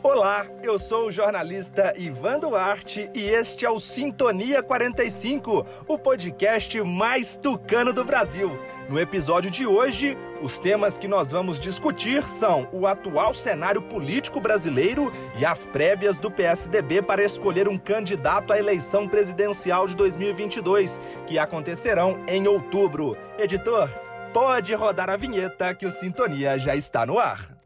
Olá, eu sou o jornalista Ivan Duarte e este é o Sintonia 45, o podcast mais tucano do Brasil. No episódio de hoje, os temas que nós vamos discutir são o atual cenário político brasileiro e as prévias do PSDB para escolher um candidato à eleição presidencial de 2022, que acontecerão em outubro. Editor, pode rodar a vinheta que o Sintonia já está no ar.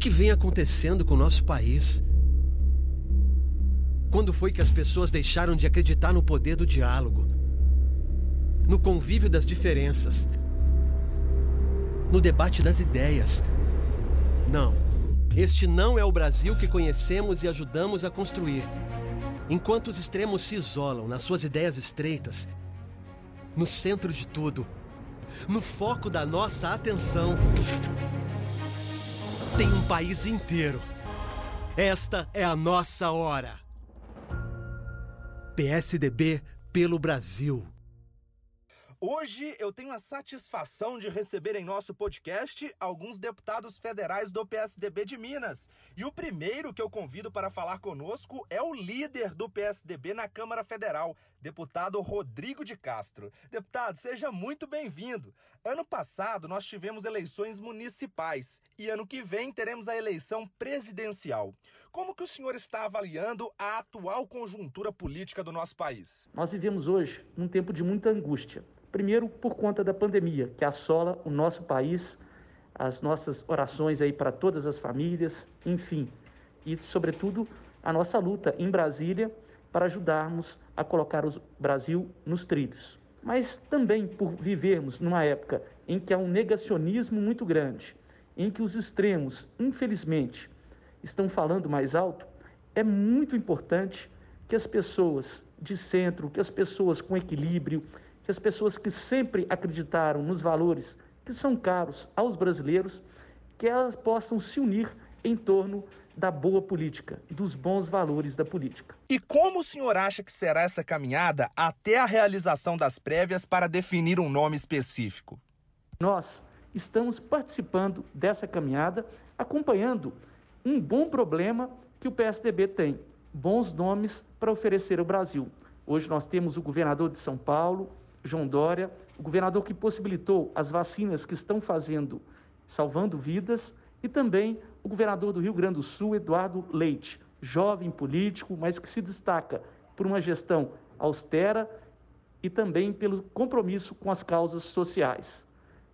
Que vem acontecendo com o nosso país? Quando foi que as pessoas deixaram de acreditar no poder do diálogo? No convívio das diferenças? No debate das ideias? Não. Este não é o Brasil que conhecemos e ajudamos a construir. Enquanto os extremos se isolam nas suas ideias estreitas, no centro de tudo, no foco da nossa atenção, tem um país inteiro. Esta é a nossa hora. PSDB pelo Brasil. Hoje eu tenho a satisfação de receber em nosso podcast alguns deputados federais do PSDB de Minas. E o primeiro que eu convido para falar conosco é o líder do PSDB na Câmara Federal, deputado Rodrigo de Castro. Deputado, seja muito bem-vindo. Ano passado nós tivemos eleições municipais e ano que vem teremos a eleição presidencial. Como que o senhor está avaliando a atual conjuntura política do nosso país? Nós vivemos hoje num tempo de muita angústia. Primeiro, por conta da pandemia, que assola o nosso país, as nossas orações aí para todas as famílias, enfim. E, sobretudo, a nossa luta em Brasília para ajudarmos a colocar o Brasil nos trilhos. Mas também por vivermos numa época em que há um negacionismo muito grande, em que os extremos, infelizmente, estão falando mais alto, é muito importante que as pessoas de centro, que as pessoas com equilíbrio, que as pessoas que sempre acreditaram nos valores que são caros aos brasileiros, que elas possam se unir em torno da boa política, dos bons valores da política. E como o senhor acha que será essa caminhada até a realização das prévias para definir um nome específico? Nós estamos participando dessa caminhada, acompanhando um bom problema que o PSDB tem: bons nomes para oferecer ao Brasil. Hoje nós temos o governador de São Paulo, João Dória, o governador que possibilitou as vacinas que estão fazendo, salvando vidas, e também o governador do Rio Grande do Sul, Eduardo Leite, jovem político, mas que se destaca por uma gestão austera e também pelo compromisso com as causas sociais.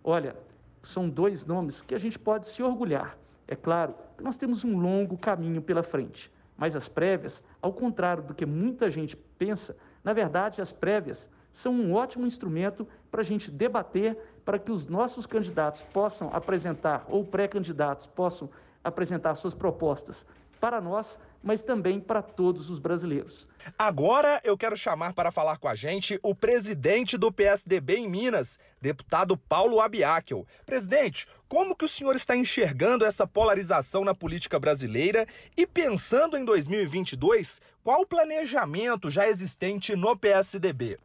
Olha, são dois nomes que a gente pode se orgulhar. É claro que nós temos um longo caminho pela frente, mas as prévias, ao contrário do que muita gente pensa, na verdade, as prévias são um ótimo instrumento para a gente debater, para que os nossos candidatos possam apresentar, ou pré-candidatos possam apresentar suas propostas para nós, mas também para todos os brasileiros. Agora eu quero chamar para falar com a gente o presidente do PSDB em Minas, deputado Paulo Abiakel. Presidente, como que o senhor está enxergando essa polarização na política brasileira e pensando em 2022, qual o planejamento já existente no PSDB?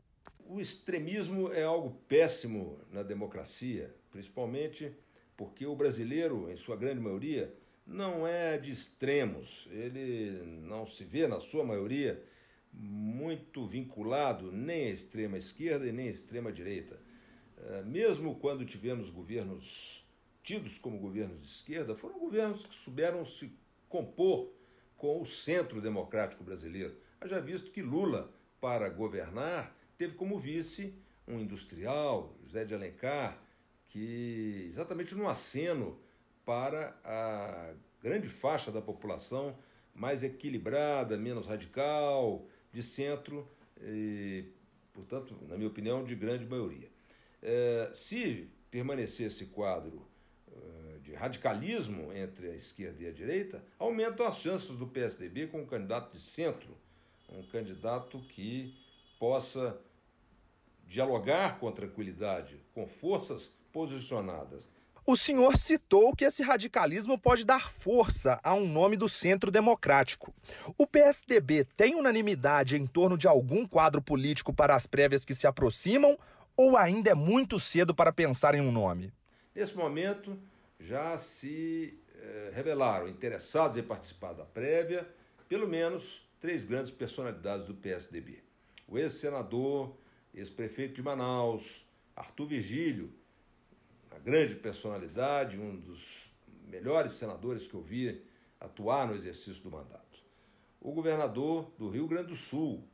O extremismo é algo péssimo na democracia, principalmente porque o brasileiro, em sua grande maioria, não é de extremos. Ele não se vê, na sua maioria, muito vinculado nem à extrema esquerda e nem à extrema direita. É, mesmo quando tivemos governos tidos como governos de esquerda, foram governos que souberam se compor com o centro democrático brasileiro. Haja visto que Lula, para governar, teve como vice um industrial, José de Alencar, que exatamente no aceno para a grande faixa da população mais equilibrada, menos radical, de centro e, portanto, na minha opinião, de grande maioria. É, se permanecer esse quadro uh, de radicalismo entre a esquerda e a direita, aumentam as chances do PSDB com um candidato de centro, um candidato que possa dialogar com tranquilidade, com forças posicionadas. O senhor citou que esse radicalismo pode dar força a um nome do centro democrático. O PSDB tem unanimidade em torno de algum quadro político para as prévias que se aproximam ou ainda é muito cedo para pensar em um nome? Nesse momento, já se eh, revelaram interessados em participar da prévia pelo menos três grandes personalidades do PSDB: o ex-senador, ex-prefeito de Manaus, Arthur Vigílio uma grande personalidade, um dos melhores senadores que eu vi atuar no exercício do mandato. O governador do Rio Grande do Sul,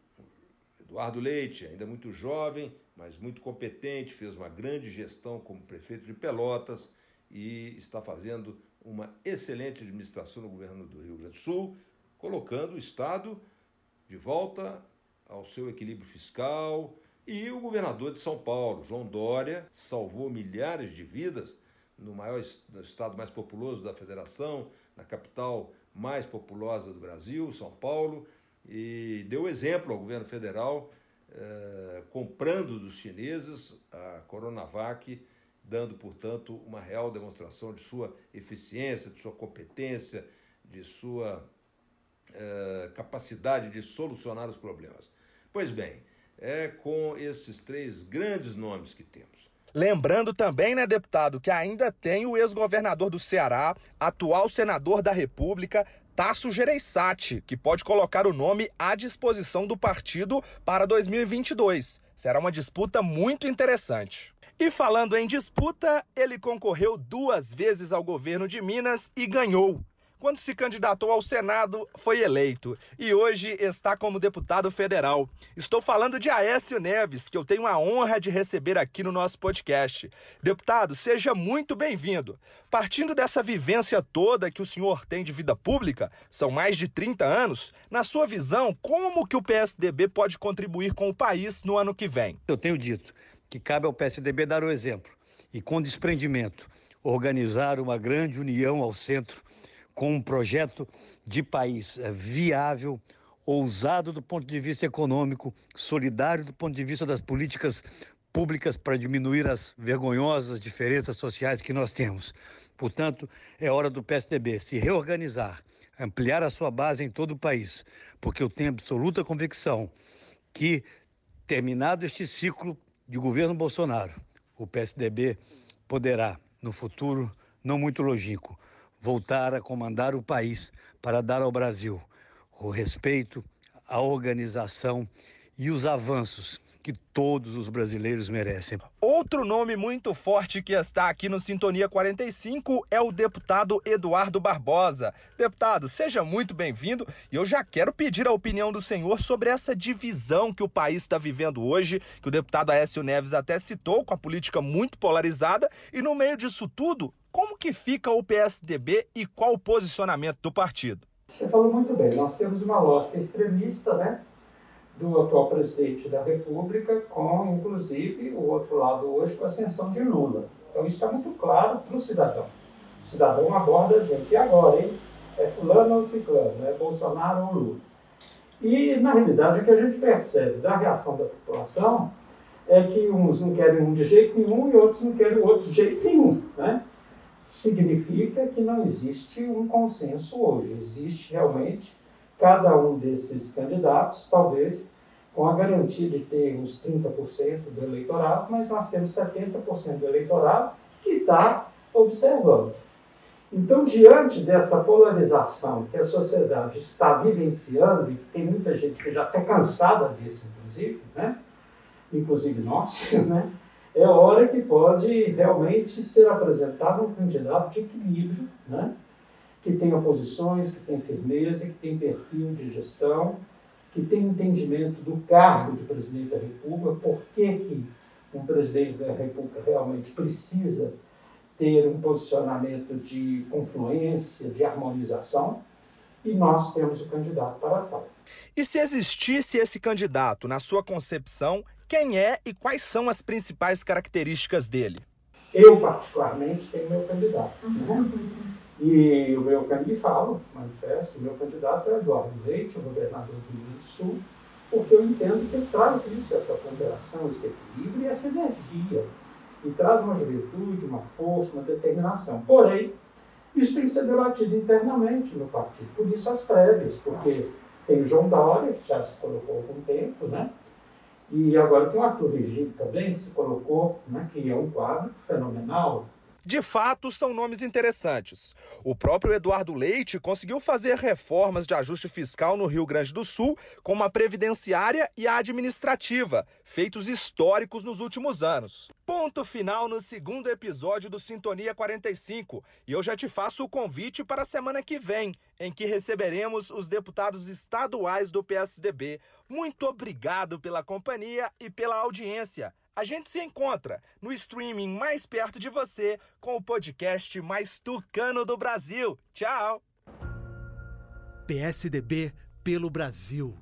Eduardo Leite, ainda muito jovem, mas muito competente, fez uma grande gestão como prefeito de Pelotas e está fazendo uma excelente administração no governo do Rio Grande do Sul, colocando o Estado de volta ao seu equilíbrio fiscal, e o governador de São Paulo, João Dória, salvou milhares de vidas no maior no estado mais populoso da federação, na capital mais populosa do Brasil, São Paulo, e deu exemplo ao governo federal, eh, comprando dos chineses a Coronavac, dando, portanto, uma real demonstração de sua eficiência, de sua competência, de sua eh, capacidade de solucionar os problemas. Pois bem, é com esses três grandes nomes que temos. Lembrando também, né, deputado, que ainda tem o ex-governador do Ceará, atual senador da República, Tasso Gereissati, que pode colocar o nome à disposição do partido para 2022. Será uma disputa muito interessante. E falando em disputa, ele concorreu duas vezes ao governo de Minas e ganhou. Quando se candidatou ao Senado, foi eleito e hoje está como deputado federal. Estou falando de Aécio Neves, que eu tenho a honra de receber aqui no nosso podcast. Deputado, seja muito bem-vindo. Partindo dessa vivência toda que o senhor tem de vida pública, são mais de 30 anos, na sua visão, como que o PSDB pode contribuir com o país no ano que vem? Eu tenho dito que cabe ao PSDB dar o exemplo e, com desprendimento, organizar uma grande união ao centro com um projeto de país eh, viável, ousado do ponto de vista econômico, solidário do ponto de vista das políticas públicas para diminuir as vergonhosas diferenças sociais que nós temos. Portanto, é hora do PSDB se reorganizar, ampliar a sua base em todo o país, porque eu tenho absoluta convicção que, terminado este ciclo de governo Bolsonaro, o PSDB poderá, no futuro não muito longínquo, voltar a comandar o país para dar ao Brasil o respeito, a organização e os avanços que todos os brasileiros merecem. Outro nome muito forte que está aqui no Sintonia 45 é o deputado Eduardo Barbosa. Deputado, seja muito bem-vindo e eu já quero pedir a opinião do senhor sobre essa divisão que o país está vivendo hoje, que o deputado Aécio Neves até citou, com a política muito polarizada, e no meio disso tudo, como que fica o PSDB e qual o posicionamento do partido? Você falou muito bem, nós temos uma lógica extremista, né, do atual presidente da República, com inclusive o outro lado hoje com a ascensão de Lula. Então isso está muito claro para o cidadão. O cidadão aborda a gente, e agora, hein? É fulano ou ciclano, é Bolsonaro ou Lula. E, na realidade, o que a gente percebe da reação da população é que uns não querem um de jeito nenhum e outros não querem o outro de jeito nenhum. Né? Significa que não existe um consenso hoje. Existe realmente cada um desses candidatos, talvez com a garantia de ter uns 30% do eleitorado, mas nós temos 70% do eleitorado que está observando. Então, diante dessa polarização que a sociedade está vivenciando, e que tem muita gente que já está cansada disso, inclusive, né? inclusive nós, né? É hora que pode realmente ser apresentado um candidato de equilíbrio, né? que tenha posições, que tenha firmeza, que tenha perfil de gestão, que tenha entendimento do cargo de presidente da República, por que, que um presidente da República realmente precisa ter um posicionamento de confluência, de harmonização, e nós temos o candidato para tal. E se existisse esse candidato, na sua concepção, quem é e quais são as principais características dele? Eu, particularmente, tenho meu candidato. Né? E o meu candidato, falo, manifesto, o meu candidato é Eduardo Leite, o governador do Rio Grande do Sul, porque eu entendo que ele traz isso, essa ponderação, esse equilíbrio e essa energia. e traz uma juventude, uma força, uma determinação. Porém, isso tem que ser debatido internamente no partido. Por isso as prévias, porque tem o João Dória, que já se colocou há algum tempo, né? E agora tem o Arthur Virgílio também, que se colocou, né, que é um quadro fenomenal, de fato, são nomes interessantes. O próprio Eduardo Leite conseguiu fazer reformas de ajuste fiscal no Rio Grande do Sul, como a previdenciária e a administrativa, feitos históricos nos últimos anos. Ponto final no segundo episódio do Sintonia 45, e eu já te faço o convite para a semana que vem, em que receberemos os deputados estaduais do PSDB. Muito obrigado pela companhia e pela audiência. A gente se encontra no streaming mais perto de você com o podcast mais tucano do Brasil. Tchau! PSDB pelo Brasil.